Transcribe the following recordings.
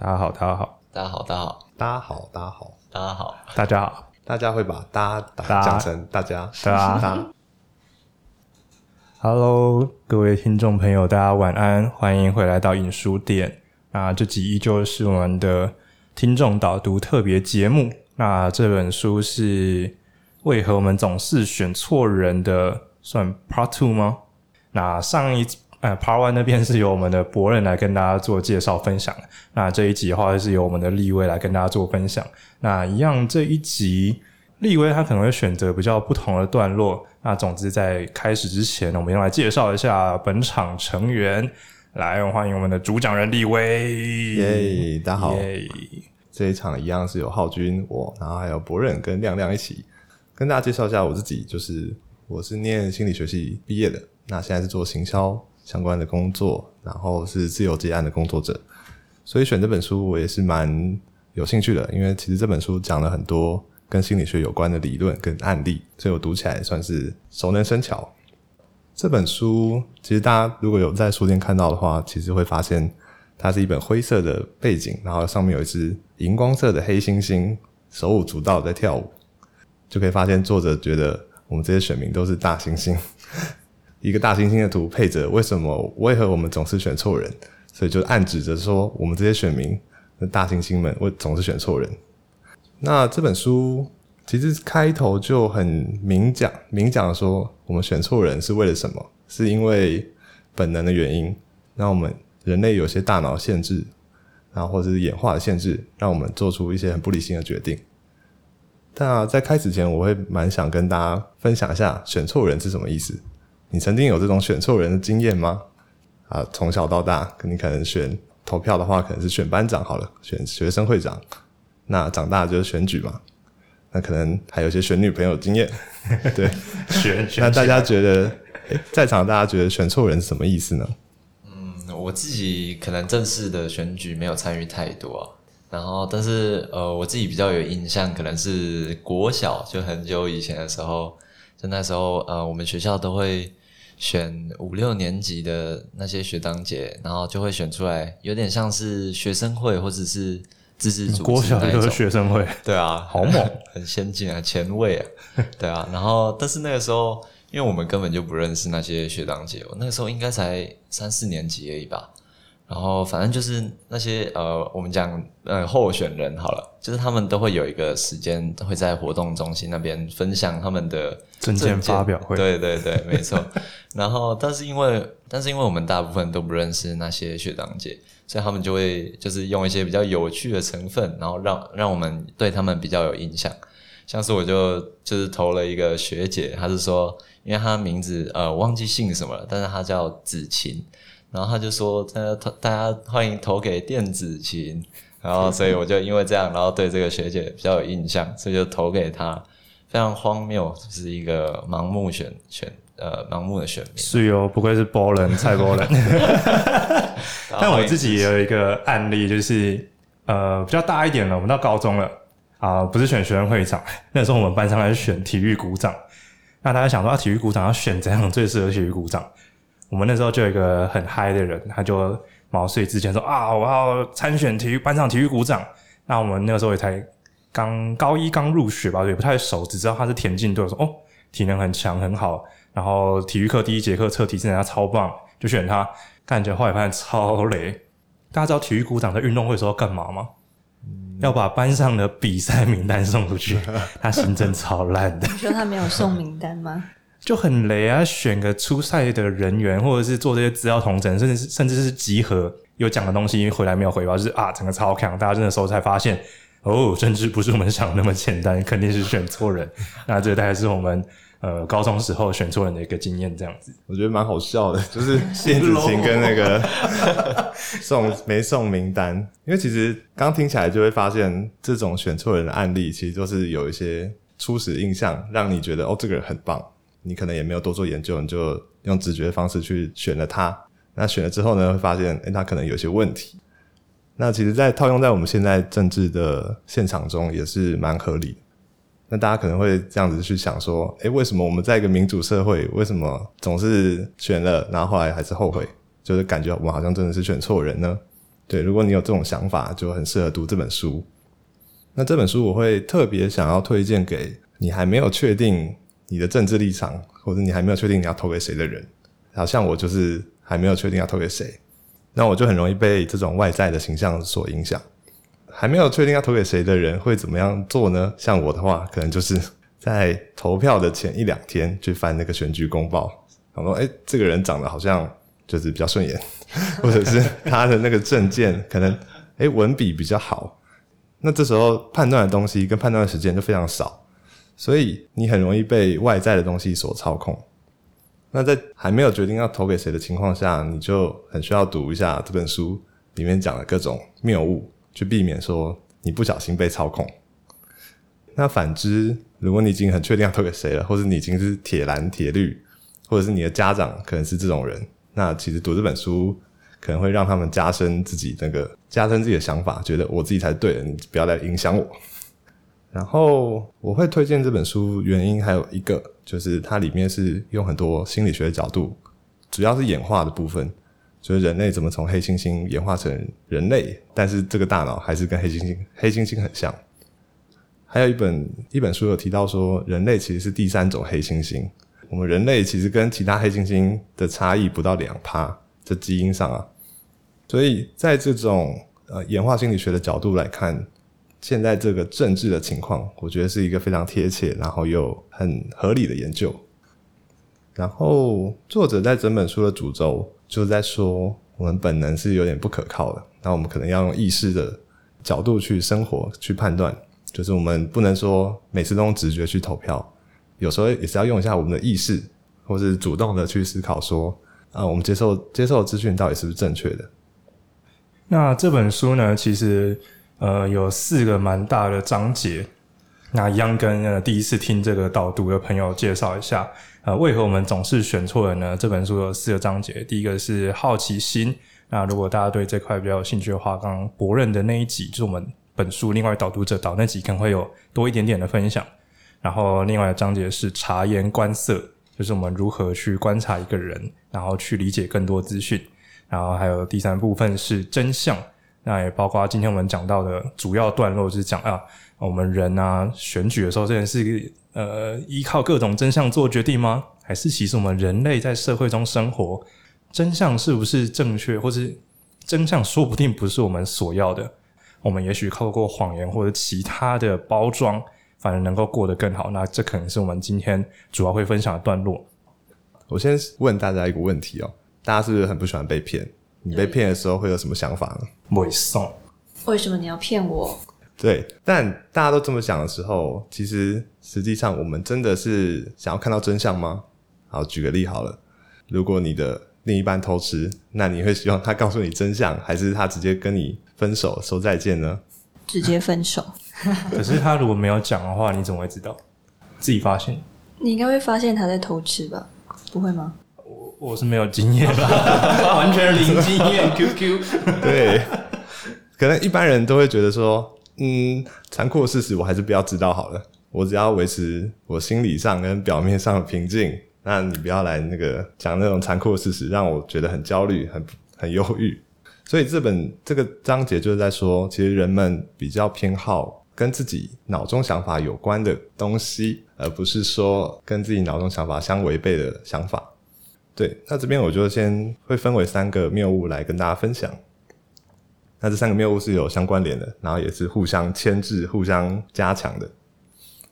大家好，大家好，大家好，大家好，大家好，大家好，大家好，大家好，大家会把“大家”讲成“大家”，大家，Hello，各位听众朋友，大家晚安，欢迎回来到影书店。那这集依旧是我们的听众导读特别节目。那这本书是为何我们总是选错人的，算 Part Two 吗？那上一。呃，Part One 那边是由我们的博任来跟大家做介绍分享。那这一集的话，是由我们的立威来跟大家做分享。那一样，这一集立威他可能会选择比较不同的段落。那总之，在开始之前呢，我们先来介绍一下本场成员。来，欢迎我们的主讲人立威。耶，大家好。这一场一样是有浩君我，然后还有博任跟亮亮一起跟大家介绍一下我自己。就是我是念心理学系毕业的，那现在是做行销。相关的工作，然后是自由接案的工作者，所以选这本书我也是蛮有兴趣的，因为其实这本书讲了很多跟心理学有关的理论跟案例，所以我读起来算是熟能生巧。这本书其实大家如果有在书店看到的话，其实会发现它是一本灰色的背景，然后上面有一只荧光色的黑猩猩手舞足蹈在跳舞，就可以发现作者觉得我们这些选民都是大猩猩。一个大猩猩的图配着为什么为何我们总是选错人，所以就暗指着说我们这些选民的大猩猩们为总是选错人。那这本书其实开头就很明讲明讲说我们选错人是为了什么？是因为本能的原因，让我们人类有些大脑限制，然后或者是演化的限制，让我们做出一些很不理性的决定。但啊，在开始前，我会蛮想跟大家分享一下选错人是什么意思。你曾经有这种选错人的经验吗？啊，从小到大，你可能选投票的话，可能是选班长好了，选学生会长。那长大就是选举嘛。那可能还有些选女朋友经验。对，选选。那大家觉得，欸，在场大家觉得选错人是什么意思呢？嗯，我自己可能正式的选举没有参与太多啊。然后，但是呃，我自己比较有印象，可能是国小就很久以前的时候，就那时候呃，我们学校都会。选五六年级的那些学长姐，然后就会选出来，有点像是学生会或者是自治组织。国小就是学生会，对啊，好猛，很先进啊，前卫啊，对啊。然后，但是那个时候，因为我们根本就不认识那些学长姐，我那个时候应该才三四年级而已吧。然后反正就是那些呃，我们讲呃候选人好了，就是他们都会有一个时间会在活动中心那边分享他们的证件发表会。对对对，没错。然后但是因为但是因为我们大部分都不认识那些学长姐，所以他们就会就是用一些比较有趣的成分，然后让让我们对他们比较有印象。像是我就就是投了一个学姐，她是说，因为她名字呃忘记姓什么了，但是她叫子晴。然后他就说：“大家投，大家欢迎投给电子琴。”然后，所以我就因为这样，然后对这个学姐比较有印象，所以就投给她。非常荒谬，就是一个盲目选选呃盲目的选民。是哦，不愧是波人蔡波人。但我自己也有一个案例，就是呃比较大一点了，我们到高中了啊、呃，不是选学生会长，那时候我们班上来选体育股长。那大家想说，啊，体育股长要选怎样最适合体育股长？我们那时候就有一个很嗨的人，他就毛遂自荐说啊，我要参选体育班上体育股长。那我们那个时候也才刚高一刚入学吧，也不太熟，只知道他是田径队，说哦，体能很强很好，然后体育课第一节课测体质人家超棒，就选他。感觉后来发现超雷。大家知道体育股长在运动会时候干嘛吗？嗯、要把班上的比赛名单送出去。他行政超烂的。你说他没有送名单吗？就很雷啊！选个初赛的人员，或者是做这些资料同整，甚至是甚至是集合有讲的东西回来没有回报，就是啊，整个超强。大家真的时候才发现，哦，政治不是我们想的那么简单，肯定是选错人。那这大概是我们呃高中时候选错人的一个经验，这样子。我觉得蛮好笑的，就是谢子晴跟那个 送没送名单，因为其实刚听起来就会发现，这种选错人的案例，其实都是有一些初始印象，让你觉得哦，这个人很棒。你可能也没有多做研究，你就用直觉的方式去选了他。那选了之后呢，会发现，诶，他可能有些问题。那其实，在套用在我们现在政治的现场中，也是蛮合理的。那大家可能会这样子去想说，诶，为什么我们在一个民主社会，为什么总是选了，然后后来还是后悔？就是感觉我们好像真的是选错人呢？对，如果你有这种想法，就很适合读这本书。那这本书我会特别想要推荐给你还没有确定你的政治立场，或者你还没有确定你要投给谁的人。好像我就是还没有确定要投给谁，那我就很容易被这种外在的形象所影响。还没有确定要投给谁的人会怎么样做呢？像我的话，可能就是在投票的前一两天去翻那个选举公报，然后说：“诶，这个人长得好像就是比较顺眼，或者是他的那个证件可能诶文笔比较好。”那这时候判断的东西跟判断的时间就非常少，所以你很容易被外在的东西所操控。那在还没有决定要投给谁的情况下，你就很需要读一下这本书里面讲的各种谬误，去避免说你不小心被操控。那反之，如果你已经很确定要投给谁了，或者你已经是铁蓝铁绿，或者是你的家长可能是这种人，那其实读这本书可能会让他们加深自己那个加深自己的想法，觉得我自己才是对的，你不要来影响我。然后我会推荐这本书，原因还有一个，就是它里面是用很多心理学的角度，主要是演化的部分，就是人类怎么从黑猩猩演化成人类，但是这个大脑还是跟黑猩猩黑猩猩很像。还有一本一本书有提到说，人类其实是第三种黑猩猩，我们人类其实跟其他黑猩猩的差异不到两趴，这基因上啊，所以在这种呃演化心理学的角度来看。现在这个政治的情况，我觉得是一个非常贴切，然后又很合理的研究。然后作者在整本书的主轴就在说，我们本能是有点不可靠的，那我们可能要用意识的角度去生活、去判断，就是我们不能说每次都用直觉去投票，有时候也是要用一下我们的意识，或是主动的去思考说，啊，我们接受接受资讯到底是不是正确的？那这本书呢，其实。呃，有四个蛮大的章节，那一样跟呃第一次听这个导读的朋友介绍一下，呃，为何我们总是选错人呢？这本书有四个章节，第一个是好奇心。那如果大家对这块比较有兴趣的话，刚刚博任的那一集，就是我们本书另外导读者导那集，可能会有多一点点的分享。然后另外的章节是察言观色，就是我们如何去观察一个人，然后去理解更多资讯。然后还有第三部分是真相。那也包括今天我们讲到的主要段落，就是讲啊，我们人啊选举的时候，这件事呃依靠各种真相做决定吗？还是其实我们人类在社会中生活，真相是不是正确，或是真相说不定不是我们所要的？我们也许透过谎言或者其他的包装，反而能够过得更好。那这可能是我们今天主要会分享的段落。我先问大家一个问题哦，大家是不是很不喜欢被骗？你被骗的时候会有什么想法呢？没送。为什么你要骗我？对，但大家都这么想的时候，其实实际上我们真的是想要看到真相吗？好，举个例好了，如果你的另一半偷吃，那你会希望他告诉你真相，还是他直接跟你分手说再见呢？直接分手。可是他如果没有讲的话，你怎么会知道？自己发现？你应该会发现他在偷吃吧？不会吗？我是没有经验啦，完全零经验。QQ，对，可能一般人都会觉得说，嗯，残酷的事实我还是不要知道好了。我只要维持我心理上跟表面上的平静，那你不要来那个讲那种残酷的事实，让我觉得很焦虑、很很忧郁。所以这本这个章节就是在说，其实人们比较偏好跟自己脑中想法有关的东西，而不是说跟自己脑中想法相违背的想法。对，那这边我就先会分为三个谬误来跟大家分享。那这三个谬误是有相关联的，然后也是互相牵制、互相加强的。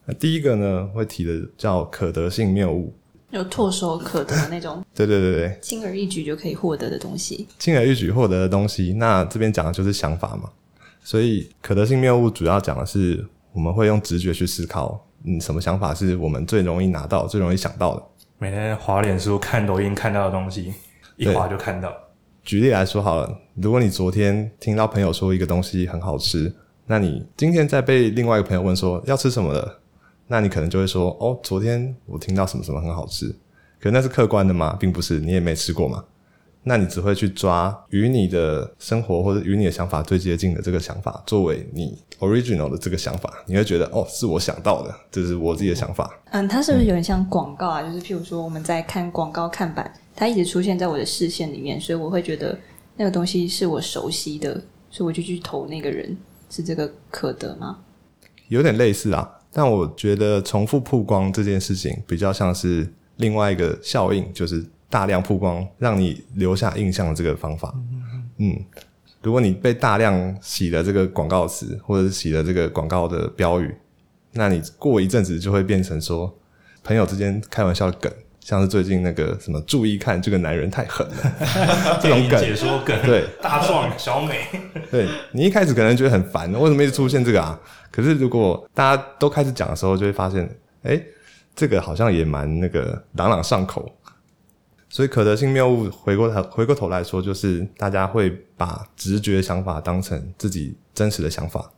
那第一个呢，会提的叫可得性谬误，有唾手可得的那种。对对对对，轻而易举就可以获得的东西。轻而易举获得的东西，那这边讲的就是想法嘛。所以可得性谬误主要讲的是，我们会用直觉去思考，嗯，什么想法是我们最容易拿到、最容易想到的。每天滑脸书、看抖音看到的东西，一滑就看到。举例来说好了，如果你昨天听到朋友说一个东西很好吃，那你今天再被另外一个朋友问说要吃什么的，那你可能就会说：“哦，昨天我听到什么什么很好吃。”可那是客观的吗？并不是，你也没吃过嘛。那你只会去抓与你的生活或者与你的想法最接近的这个想法，作为你 original 的这个想法，你会觉得哦，是我想到的，这是我自己的想法。嗯，它是不是有点像广告啊？嗯、就是譬如说我们在看广告看板，它一直出现在我的视线里面，所以我会觉得那个东西是我熟悉的，所以我就去投那个人，是这个可得吗？有点类似啊，但我觉得重复曝光这件事情比较像是另外一个效应，就是大量曝光让你留下印象的这个方法。嗯，如果你被大量洗了这个广告词，或者是洗了这个广告的标语，那你过一阵子就会变成说朋友之间开玩笑的梗。像是最近那个什么，注意看这个男人太狠了，这种梗解说梗，对，大壮小美，对，你一开始可能觉得很烦，为什么一直出现这个啊？可是如果大家都开始讲的时候，就会发现，哎，这个好像也蛮那个朗朗上口。所以可得性谬误，回过头回过头来说，就是大家会把直觉想法当成自己真实的想法。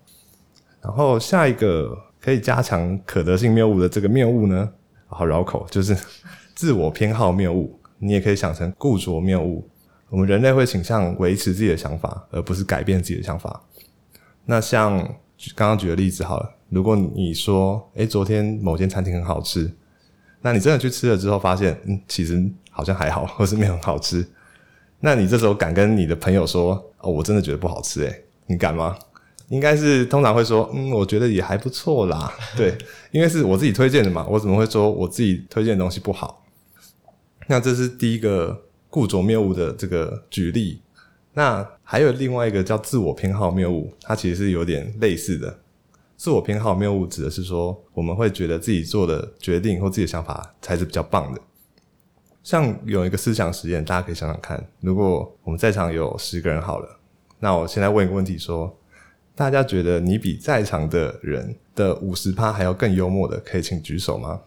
然后下一个可以加强可得性谬误的这个谬误呢，好绕口，就是。自我偏好谬误，你也可以想成固着谬误。我们人类会倾向维持自己的想法，而不是改变自己的想法。那像刚刚举的例子好了，如果你说，诶，昨天某间餐厅很好吃，那你真的去吃了之后，发现，嗯，其实好像还好，或是没有很好吃。那你这时候敢跟你的朋友说，哦，我真的觉得不好吃，诶，你敢吗？应该是通常会说，嗯，我觉得也还不错啦。对，因为是我自己推荐的嘛，我怎么会说我自己推荐的东西不好？那这是第一个固着谬误的这个举例。那还有另外一个叫自我偏好谬误，它其实是有点类似的。自我偏好谬误指的是说，我们会觉得自己做的决定或自己的想法才是比较棒的。像有一个思想实验，大家可以想想看，如果我们在场有十个人好了，那我现在问一个问题说，大家觉得你比在场的人的五十趴还要更幽默的，可以请举手吗？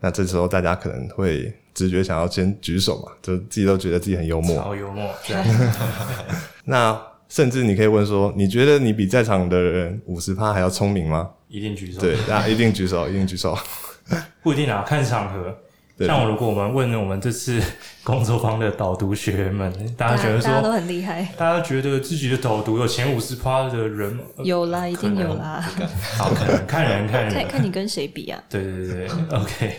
那这时候大家可能会。直觉想要先举手嘛，就自己都觉得自己很幽默，超幽默。那甚至你可以问说，你觉得你比在场的人五十趴还要聪明吗？一定举手。对，大家一定举手，一定举手。不一定啊，看场合。像我如果我们问我们这次 工作坊的导读学员们，大家觉得说大家都很厉害，大家觉得自己的导读有前五十趴的人有啦，一定有啦。好，可能看人看人，看看你跟谁比啊？对对对，OK，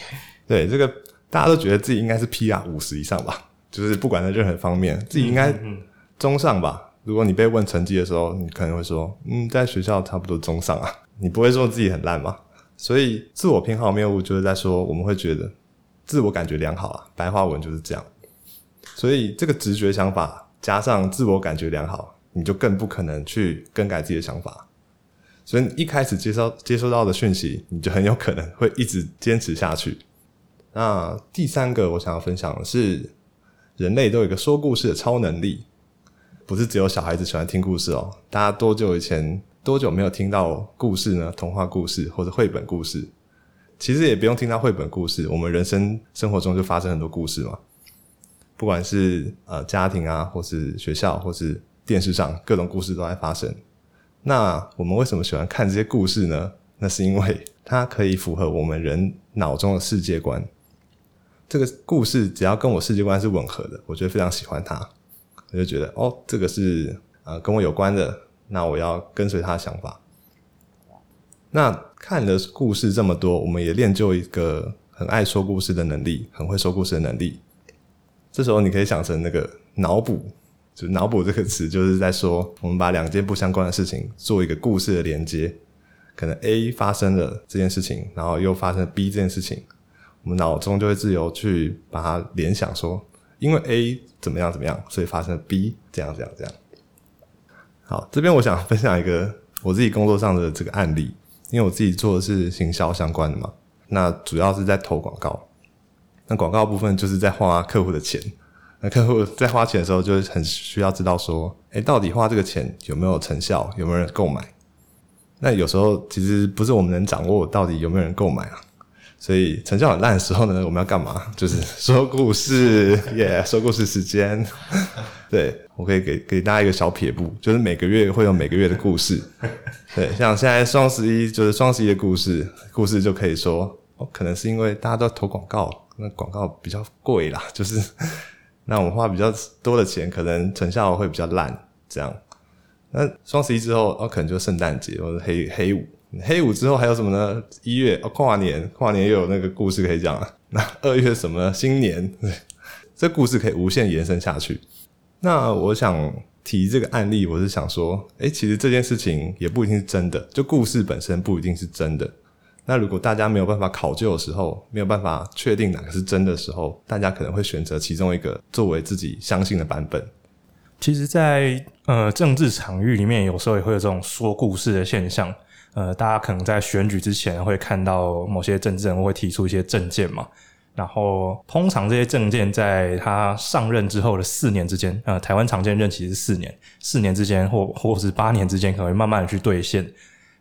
对这个。大家都觉得自己应该是 PR 五十以上吧，就是不管在任何方面，自己应该中上吧。如果你被问成绩的时候，你可能会说，嗯，在学校差不多中上啊，你不会说自己很烂嘛。所以自我偏好谬误就是在说，我们会觉得自我感觉良好啊，白话文就是这样。所以这个直觉想法加上自我感觉良好，你就更不可能去更改自己的想法。所以一开始接收接收到的讯息，你就很有可能会一直坚持下去。那第三个我想要分享的是，人类都有一个说故事的超能力，不是只有小孩子喜欢听故事哦。大家多久以前多久没有听到故事呢？童话故事或者绘本故事，其实也不用听到绘本故事，我们人生生活中就发生很多故事嘛。不管是呃家庭啊，或是学校，或是电视上，各种故事都在发生。那我们为什么喜欢看这些故事呢？那是因为它可以符合我们人脑中的世界观。这个故事只要跟我世界观是吻合的，我就非常喜欢它。我就觉得哦，这个是呃跟我有关的，那我要跟随他的想法。那看的故事这么多，我们也练就一个很爱说故事的能力，很会说故事的能力。这时候你可以想成那个脑补，就脑补这个词，就是在说我们把两件不相关的事情做一个故事的连接，可能 A 发生了这件事情，然后又发生 B 这件事情。我们脑中就会自由去把它联想说，因为 A 怎么样怎么样，所以发生了 B 这样这样这样。好，这边我想分享一个我自己工作上的这个案例，因为我自己做的是行销相关的嘛，那主要是在投广告，那广告部分就是在花客户的钱，那客户在花钱的时候就很需要知道说，诶，到底花这个钱有没有成效，有没有人购买？那有时候其实不是我们能掌握到底有没有人购买啊。所以成效很烂的时候呢，我们要干嘛？就是说故事，耶、yeah！说故事时间。对，我可以给给大家一个小撇步，就是每个月会有每个月的故事。对，像现在双十一就是双十一的故事，故事就可以说，哦，可能是因为大家都投广告，那广告比较贵啦，就是那我们花比较多的钱，可能成效会比较烂，这样。那双十一之后，哦，可能就圣诞节或者黑黑五。黑五之后还有什么呢？一月哦，跨年，跨年又有那个故事可以讲了。那二月什么？新年，这故事可以无限延伸下去。那我想提这个案例，我是想说，诶，其实这件事情也不一定是真的，就故事本身不一定是真的。那如果大家没有办法考究的时候，没有办法确定哪个是真的时候，大家可能会选择其中一个作为自己相信的版本。其实在，在呃政治场域里面，有时候也会有这种说故事的现象。呃，大家可能在选举之前会看到某些政治人物会提出一些政见嘛，然后通常这些政见在他上任之后的四年之间，呃，台湾常见任期是四年，四年之间或或是八年之间，可能会慢慢的去兑现。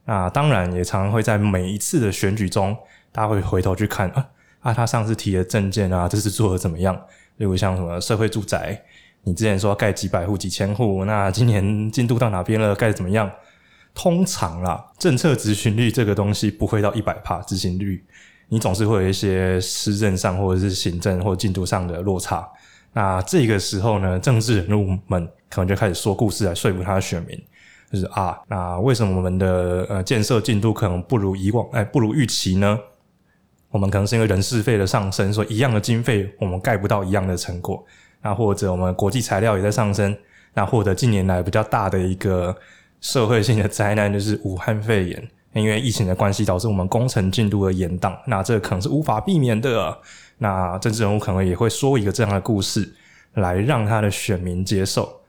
那当然也常常会在每一次的选举中，大家会回头去看啊啊，他上次提的政见啊，这次做的怎么样？例如像什么社会住宅，你之前说盖几百户、几千户，那今年进度到哪边了？盖得怎么样？通常啦，政策执行率这个东西不会到一百帕执行率，你总是会有一些施政上或者是行政或进度上的落差。那这个时候呢，政治人物们可能就开始说故事来说服他的选民。就是啊，那为什么我们的呃建设进度可能不如以往，哎，不如预期呢？我们可能是因为人事费的上升，所以一样的经费我们盖不到一样的成果。那或者我们国际材料也在上升，那或者近年来比较大的一个社会性的灾难就是武汉肺炎，因为疫情的关系导致我们工程进度的延宕，那这可能是无法避免的。那政治人物可能也会说一个这样的故事来让他的选民接受。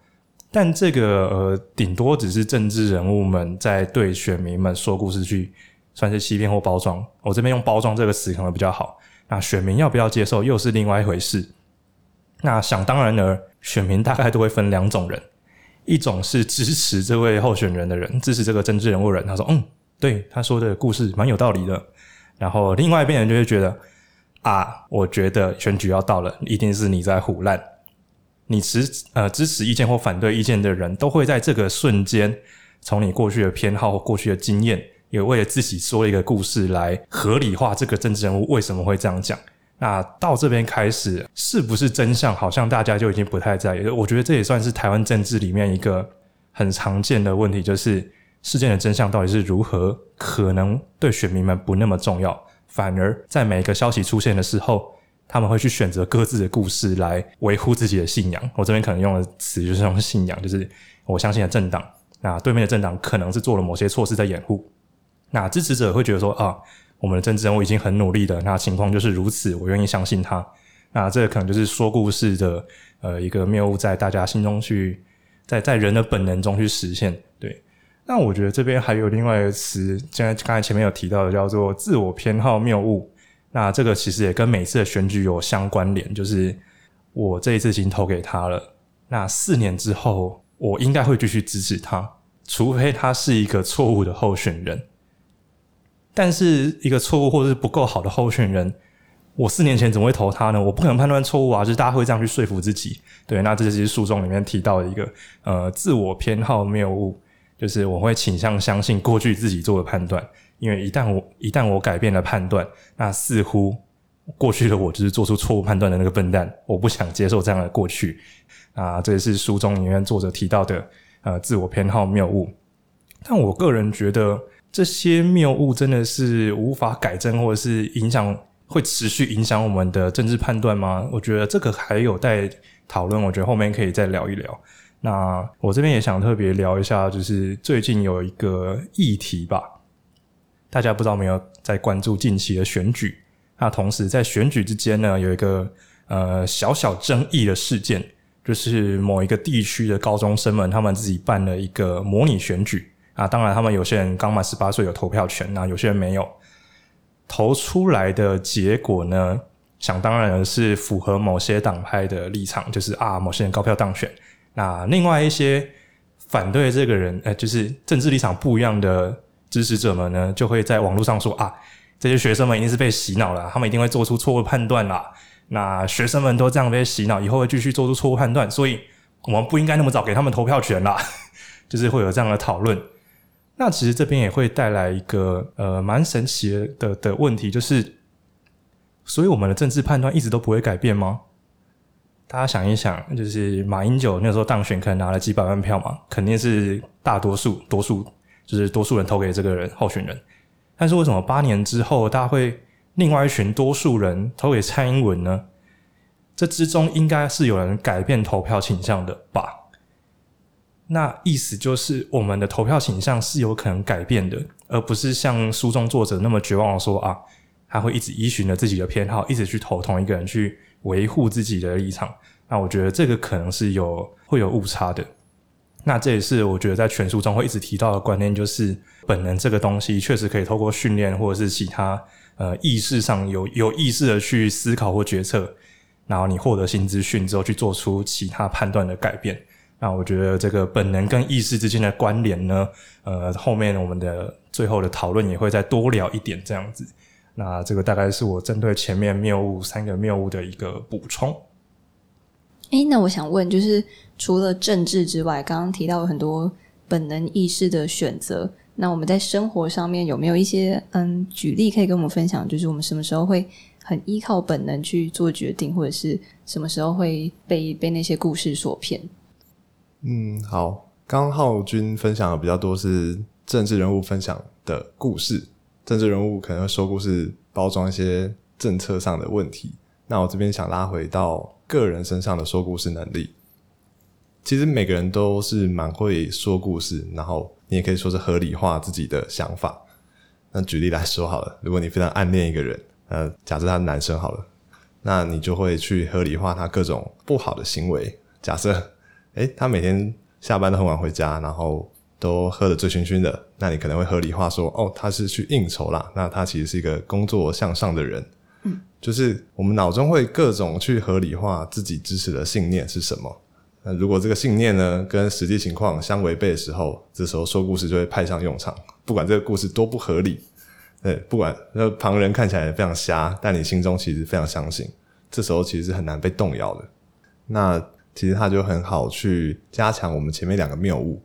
但这个呃，顶多只是政治人物们在对选民们说故事去，算是欺骗或包装。我这边用“包装”这个词可能比较好。那选民要不要接受，又是另外一回事。那想当然尔，选民大概都会分两种人：一种是支持这位候选人的人，支持这个政治人物人，他说：“嗯，对，他说的故事蛮有道理的。”然后另外一边人就会觉得：“啊，我觉得选举要到了，一定是你在胡乱。”你持呃支持意见或反对意见的人都会在这个瞬间，从你过去的偏好或过去的经验，也为了自己说一个故事来合理化这个政治人物为什么会这样讲。那到这边开始，是不是真相？好像大家就已经不太在意。我觉得这也算是台湾政治里面一个很常见的问题，就是事件的真相到底是如何，可能对选民们不那么重要，反而在每一个消息出现的时候。他们会去选择各自的故事来维护自己的信仰。我这边可能用的词就是用信仰，就是我相信的政党。那对面的政党可能是做了某些措施在掩护。那支持者会觉得说啊，我们的政治人物已经很努力的，那情况就是如此，我愿意相信他。那这个可能就是说故事的呃一个谬误，在大家心中去，在在人的本能中去实现。对。那我觉得这边还有另外一个词，现在刚才前面有提到的，叫做自我偏好谬误。那这个其实也跟每次的选举有相关联，就是我这一次已经投给他了，那四年之后我应该会继续支持他，除非他是一个错误的候选人。但是一个错误或者是不够好的候选人，我四年前怎么会投他呢？我不可能判断错误啊，就是大家会这样去说服自己。对，那这就是书中里面提到的一个呃自我偏好谬误，就是我会倾向相信过去自己做的判断。因为一旦我一旦我改变了判断，那似乎过去的我就是做出错误判断的那个笨蛋。我不想接受这样的过去啊，这也是书中里面作者提到的呃自我偏好谬误。但我个人觉得这些谬误真的是无法改正，或者是影响会持续影响我们的政治判断吗？我觉得这个还有待讨论。我觉得后面可以再聊一聊。那我这边也想特别聊一下，就是最近有一个议题吧。大家不知道没有在关注近期的选举？那同时在选举之间呢，有一个呃小小争议的事件，就是某一个地区的高中生们他们自己办了一个模拟选举啊。当然，他们有些人刚满十八岁有投票权，那有些人没有。投出来的结果呢，想当然是符合某些党派的立场，就是啊某些人高票当选。那另外一些反对这个人，呃，就是政治立场不一样的。支持者们呢，就会在网络上说啊，这些学生们一定是被洗脑了，他们一定会做出错误判断啦。那学生们都这样被洗脑，以后会继续做出错误判断，所以我们不应该那么早给他们投票权啦。就是会有这样的讨论。那其实这边也会带来一个呃蛮神奇的的问题，就是所以我们的政治判断一直都不会改变吗？大家想一想，就是马英九那时候当选，可能拿了几百万票嘛，肯定是大多数多数。就是多数人投给这个人候选人，但是为什么八年之后，大家会另外一群多数人投给蔡英文呢？这之中应该是有人改变投票倾向的吧？那意思就是，我们的投票倾向是有可能改变的，而不是像书中作者那么绝望的说啊，他会一直依循着自己的偏好，一直去投同一个人，去维护自己的立场。那我觉得这个可能是有会有误差的。那这也是我觉得在全书中会一直提到的观念，就是本能这个东西确实可以透过训练或者是其他呃意识上有有意识的去思考或决策，然后你获得新资讯之后去做出其他判断的改变。那我觉得这个本能跟意识之间的关联呢，呃，后面我们的最后的讨论也会再多聊一点这样子。那这个大概是我针对前面谬误三个谬误的一个补充。诶，那我想问，就是除了政治之外，刚刚提到很多本能意识的选择，那我们在生活上面有没有一些嗯举例可以跟我们分享？就是我们什么时候会很依靠本能去做决定，或者是什么时候会被被那些故事所骗？嗯，好。刚浩君分享的比较多是政治人物分享的故事，政治人物可能会说故事，包装一些政策上的问题。那我这边想拉回到个人身上的说故事能力。其实每个人都是蛮会说故事，然后你也可以说是合理化自己的想法。那举例来说好了，如果你非常暗恋一个人，呃，假设他是男生好了，那你就会去合理化他各种不好的行为。假设。诶，他每天下班都很晚回家，然后都喝得醉醺醺的。那你可能会合理化说，哦，他是去应酬啦。那他其实是一个工作向上的人。嗯，就是我们脑中会各种去合理化自己支持的信念是什么。那如果这个信念呢，跟实际情况相违背的时候，这时候说故事就会派上用场。不管这个故事多不合理，对，不管那旁人看起来非常瞎，但你心中其实非常相信。这时候其实是很难被动摇的。那。其实它就很好去加强我们前面两个谬误，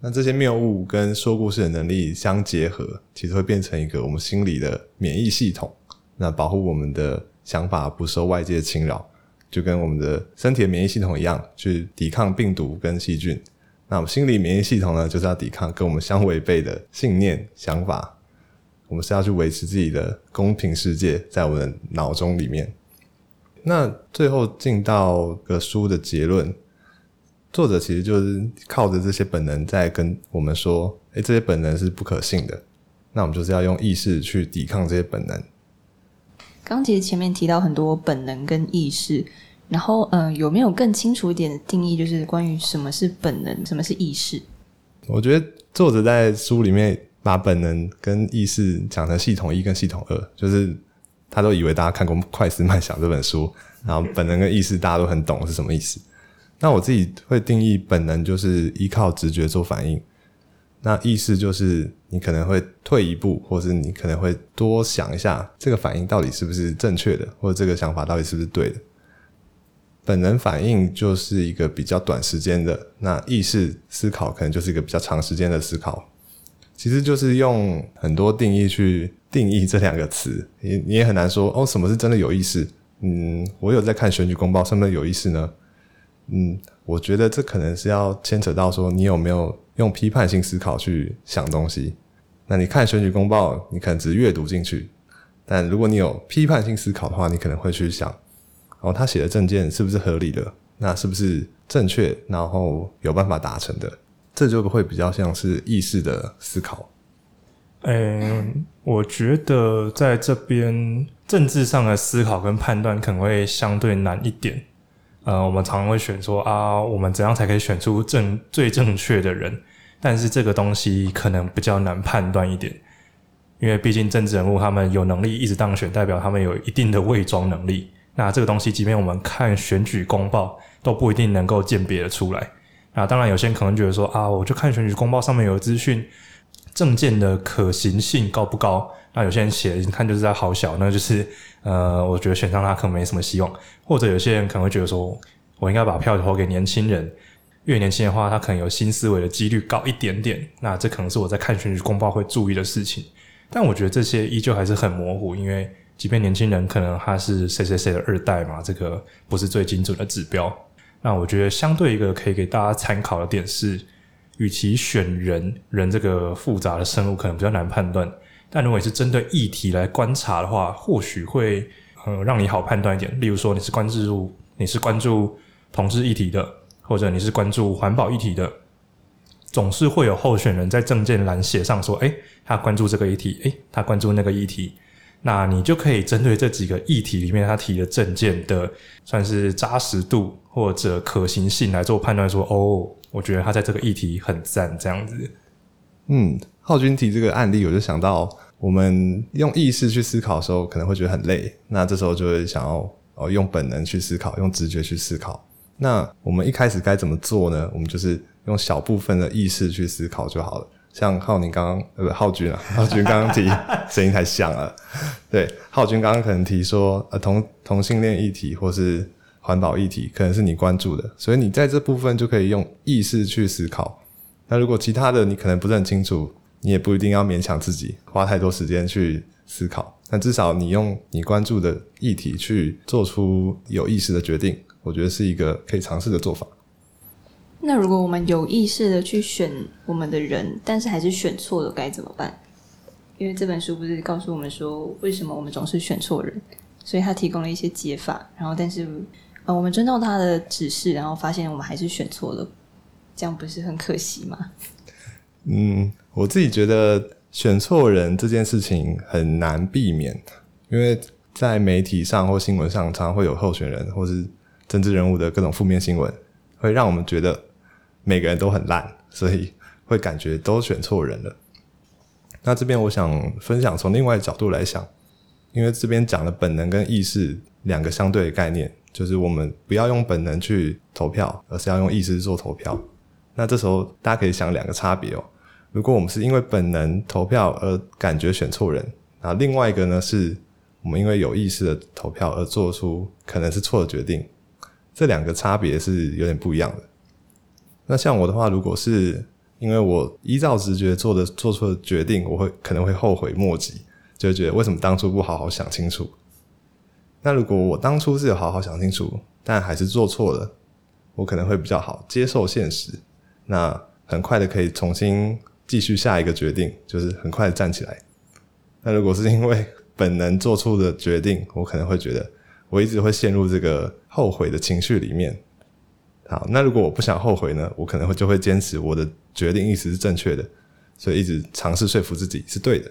那这些谬误跟说故事的能力相结合，其实会变成一个我们心理的免疫系统，那保护我们的想法不受外界侵扰，就跟我们的身体的免疫系统一样，去抵抗病毒跟细菌。那我们心理免疫系统呢，就是要抵抗跟我们相违背的信念、想法。我们是要去维持自己的公平世界，在我们的脑中里面。那最后进到个书的结论，作者其实就是靠着这些本能在跟我们说：“哎，这些本能是不可信的。”那我们就是要用意识去抵抗这些本能。刚其实前面提到很多本能跟意识，然后嗯、呃，有没有更清楚一点的定义？就是关于什么是本能，什么是意识？我觉得作者在书里面把本能跟意识讲成系统一跟系统二，就是。他都以为大家看过《快思慢想》这本书，然后本能跟意识大家都很懂是什么意思。那我自己会定义本能就是依靠直觉做反应，那意识就是你可能会退一步，或是你可能会多想一下这个反应到底是不是正确的，或者这个想法到底是不是对的。本能反应就是一个比较短时间的，那意识思考可能就是一个比较长时间的思考。其实就是用很多定义去。定义这两个词，你你也很难说哦，什么是真的有意识？嗯，我有在看选举公报，什么有意识呢？嗯，我觉得这可能是要牵扯到说，你有没有用批判性思考去想东西？那你看选举公报，你可能只是阅读进去，但如果你有批判性思考的话，你可能会去想，哦，他写的政见是不是合理的？那是不是正确？然后有办法达成的？这就会比较像是意识的思考。嗯，我觉得在这边政治上的思考跟判断可能会相对难一点。呃，我们常常会选说啊，我们怎样才可以选出正最正确的人？但是这个东西可能比较难判断一点，因为毕竟政治人物他们有能力一直当选，代表他们有一定的伪装能力。那这个东西，即便我们看选举公报，都不一定能够鉴别得出来。那，当然有些人可能觉得说啊，我就看选举公报上面有资讯。政见的可行性高不高？那有些人写，一看就是在好小，那就是呃，我觉得选上他可能没什么希望。或者有些人可能会觉得说，我应该把票投给年轻人，越年轻的话，他可能有新思维的几率高一点点。那这可能是我在看选举公报会注意的事情。但我觉得这些依旧还是很模糊，因为即便年轻人可能他是谁谁谁的二代嘛，这个不是最精准的指标。那我觉得相对一个可以给大家参考的点是。与其选人，人这个复杂的生物可能比较难判断，但如果你是针对议题来观察的话，或许会呃让你好判断一点。例如说，你是关注你是关注同志议题的，或者你是关注环保议题的，总是会有候选人在证件栏写上说：“诶，他关注这个议题，诶，他关注那个议题。”那你就可以针对这几个议题里面他提的证件的，算是扎实度或者可行性来做判断，说：“哦，我觉得他在这个议题很赞。”这样子。嗯，浩君提这个案例，我就想到，我们用意识去思考的时候，可能会觉得很累。那这时候就会想要哦，用本能去思考，用直觉去思考。那我们一开始该怎么做呢？我们就是用小部分的意识去思考就好了。像浩宁刚刚呃不，浩君啊，浩君刚刚提声音太像了。对，浩君刚刚可能提说呃同同性恋议题或是环保议题，可能是你关注的，所以你在这部分就可以用意识去思考。那如果其他的你可能不是很清楚，你也不一定要勉强自己花太多时间去思考。但至少你用你关注的议题去做出有意识的决定，我觉得是一个可以尝试的做法。那如果我们有意识的去选我们的人，但是还是选错了，该怎么办？因为这本书不是告诉我们说，为什么我们总是选错人，所以他提供了一些解法。然后，但是呃，我们遵照他的指示，然后发现我们还是选错了。这样不是很可惜吗？嗯，我自己觉得选错人这件事情很难避免，因为在媒体上或新闻上，常常会有候选人或是政治人物的各种负面新闻，会让我们觉得每个人都很烂，所以会感觉都选错人了。那这边我想分享从另外角度来想，因为这边讲的本能跟意识两个相对的概念，就是我们不要用本能去投票，而是要用意识做投票。那这时候大家可以想两个差别哦。如果我们是因为本能投票而感觉选错人，那另外一个呢，是我们因为有意识的投票而做出可能是错的决定，这两个差别是有点不一样的。那像我的话，如果是因为我依照直觉做的做出的决定，我会可能会后悔莫及，就觉得为什么当初不好好想清楚。那如果我当初是有好好想清楚，但还是做错了，我可能会比较好接受现实。那很快的可以重新继续下一个决定，就是很快的站起来。那如果是因为本能做出的决定，我可能会觉得我一直会陷入这个后悔的情绪里面。好，那如果我不想后悔呢？我可能会就会坚持我的决定意识是正确的，所以一直尝试说服自己是对的。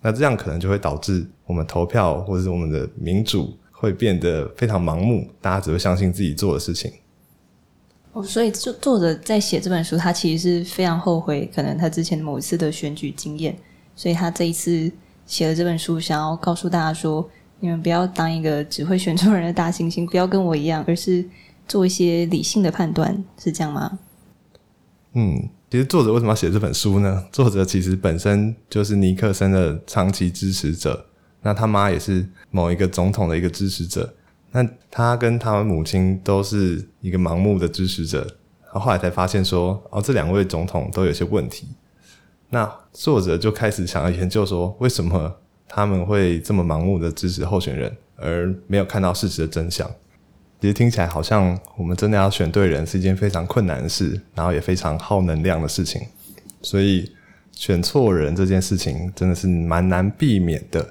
那这样可能就会导致我们投票或者是我们的民主会变得非常盲目，大家只会相信自己做的事情。哦，所以作作者在写这本书，他其实是非常后悔，可能他之前某一次的选举经验，所以他这一次写了这本书，想要告诉大家说，你们不要当一个只会选错人的大猩猩，不要跟我一样，而是做一些理性的判断，是这样吗？嗯，其实作者为什么要写这本书呢？作者其实本身就是尼克森的长期支持者，那他妈也是某一个总统的一个支持者。那他跟他母亲都是一个盲目的支持者，后来才发现说，哦，这两位总统都有些问题。那作者就开始想要研究说，为什么他们会这么盲目的支持候选人，而没有看到事实的真相？其实听起来好像我们真的要选对人是一件非常困难的事，然后也非常耗能量的事情。所以选错人这件事情真的是蛮难避免的。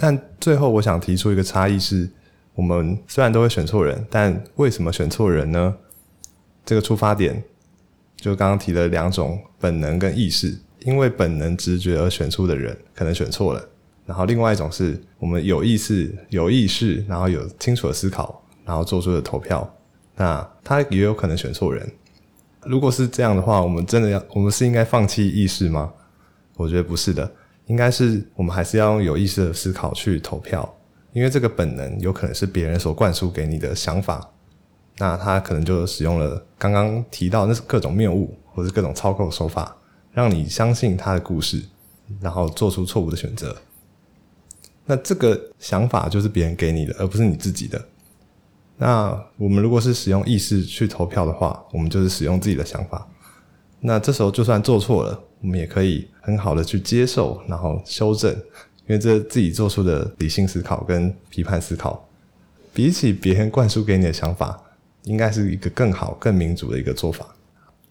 但最后我想提出一个差异是。我们虽然都会选错人，但为什么选错人呢？这个出发点就刚刚提了两种本能跟意识，因为本能直觉而选出的人可能选错了。然后另外一种是我们有意识、有意识，然后有清楚的思考，然后做出的投票，那他也有可能选错人。如果是这样的话，我们真的要，我们是应该放弃意识吗？我觉得不是的，应该是我们还是要用有意识的思考去投票。因为这个本能有可能是别人所灌输给你的想法，那他可能就使用了刚刚提到那是各种谬误或是各种操控手法，让你相信他的故事，然后做出错误的选择。那这个想法就是别人给你的，而不是你自己的。那我们如果是使用意识去投票的话，我们就是使用自己的想法。那这时候就算做错了，我们也可以很好的去接受，然后修正。因为这自己做出的理性思考跟批判思考，比起别人灌输给你的想法，应该是一个更好、更民主的一个做法。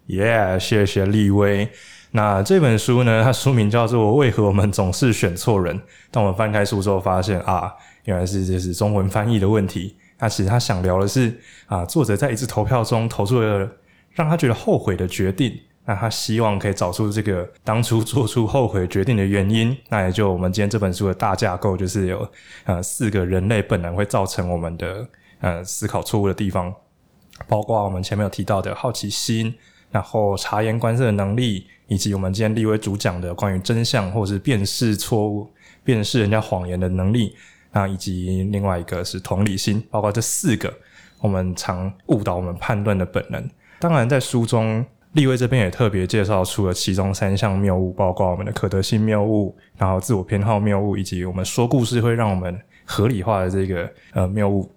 Yeah，谢谢立威。那这本书呢，它书名叫做《为何我们总是选错人》。当我们翻开书之后，发现啊，原来是这是中文翻译的问题。那其实他想聊的是啊，作者在一次投票中投出了让他觉得后悔的决定。那他希望可以找出这个当初做出后悔决定的原因。那也就我们今天这本书的大架构，就是有呃四个人类本能会造成我们的呃思考错误的地方，包括我们前面有提到的好奇心，然后察言观色的能力。以及我们今天立威主讲的关于真相或者是辨识错误、辨识人家谎言的能力啊，以及另外一个是同理心，包括这四个我们常误导我们判断的本能。当然，在书中立威这边也特别介绍出了其中三项谬误，包括我们的可得性谬误，然后自我偏好谬误，以及我们说故事会让我们合理化的这个呃谬误。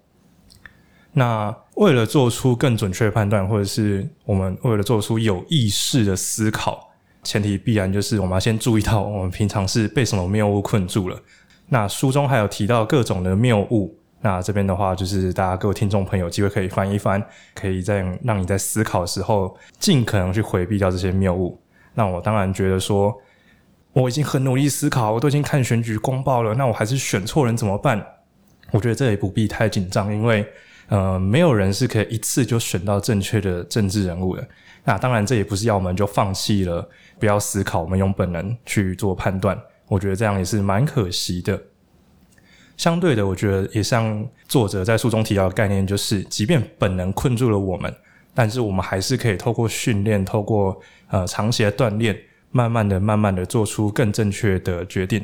那为了做出更准确的判断，或者是我们为了做出有意识的思考。前提必然就是我们要先注意到，我们平常是被什么谬误困住了。那书中还有提到各种的谬误，那这边的话就是大家各位听众朋友机会可以翻一翻，可以在让你在思考的时候尽可能去回避掉这些谬误。那我当然觉得说，我已经很努力思考，我都已经看选举公报了，那我还是选错人怎么办？我觉得这也不必太紧张，因为呃，没有人是可以一次就选到正确的政治人物的。那当然，这也不是要我们就放弃了，不要思考，我们用本能去做判断。我觉得这样也是蛮可惜的。相对的，我觉得也像作者在书中提到的概念，就是即便本能困住了我们，但是我们还是可以透过训练，透过呃长期的锻炼，慢慢的、慢慢的做出更正确的决定。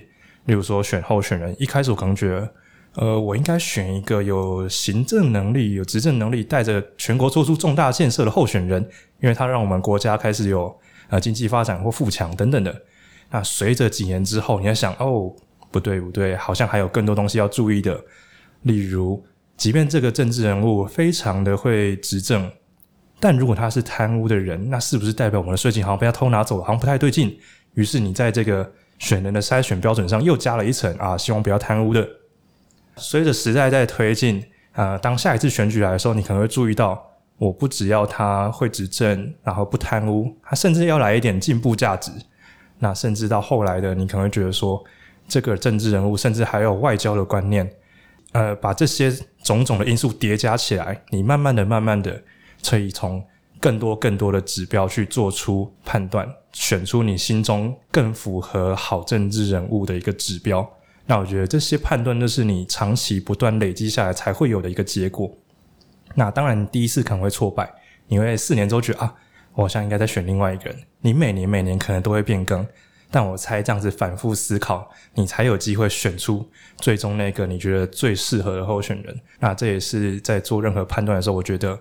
例如说，选候选人，一开始我可能觉得。呃，我应该选一个有行政能力、有执政能力、带着全国做出重大建设的候选人，因为他让我们国家开始有呃经济发展或富强等等的。那随着几年之后，你要想，哦，不对不对，好像还有更多东西要注意的。例如，即便这个政治人物非常的会执政，但如果他是贪污的人，那是不是代表我们的税金好像被他偷拿走了，好像不太对劲？于是你在这个选人的筛选标准上又加了一层啊，希望不要贪污的。随着时代在推进，呃，当下一次选举来的时候，你可能会注意到，我不只要他会执政，然后不贪污，他甚至要来一点进步价值。那甚至到后来的，你可能会觉得说，这个政治人物甚至还有外交的观念，呃，把这些种种的因素叠加起来，你慢慢的、慢慢的，可以从更多、更多的指标去做出判断，选出你心中更符合好政治人物的一个指标。那我觉得这些判断都是你长期不断累积下来才会有的一个结果。那当然，第一次可能会挫败，因为四年之后觉得啊，我好像应该再选另外一个人。你每年每年可能都会变更，但我猜这样子反复思考，你才有机会选出最终那个你觉得最适合的候选人。那这也是在做任何判断的时候，我觉得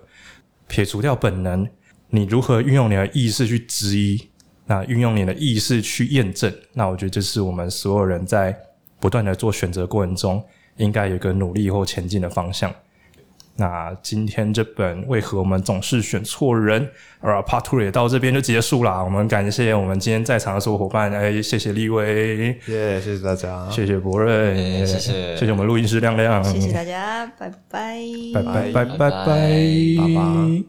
撇除掉本能，你如何运用你的意识去质疑，那运用你的意识去验证，那我觉得这是我们所有人在。不断的做选择过程中，应该有一个努力或前进的方向。那今天这本为何我们总是选错人，而 Part Two 也到这边就结束了。我们感谢我们今天在场的所有伙伴，哎，谢谢立威，耶，谢谢大家，谢谢博瑞，谢谢，谢谢我们录音师亮亮，谢谢大家，拜拜，拜拜，拜拜，拜拜。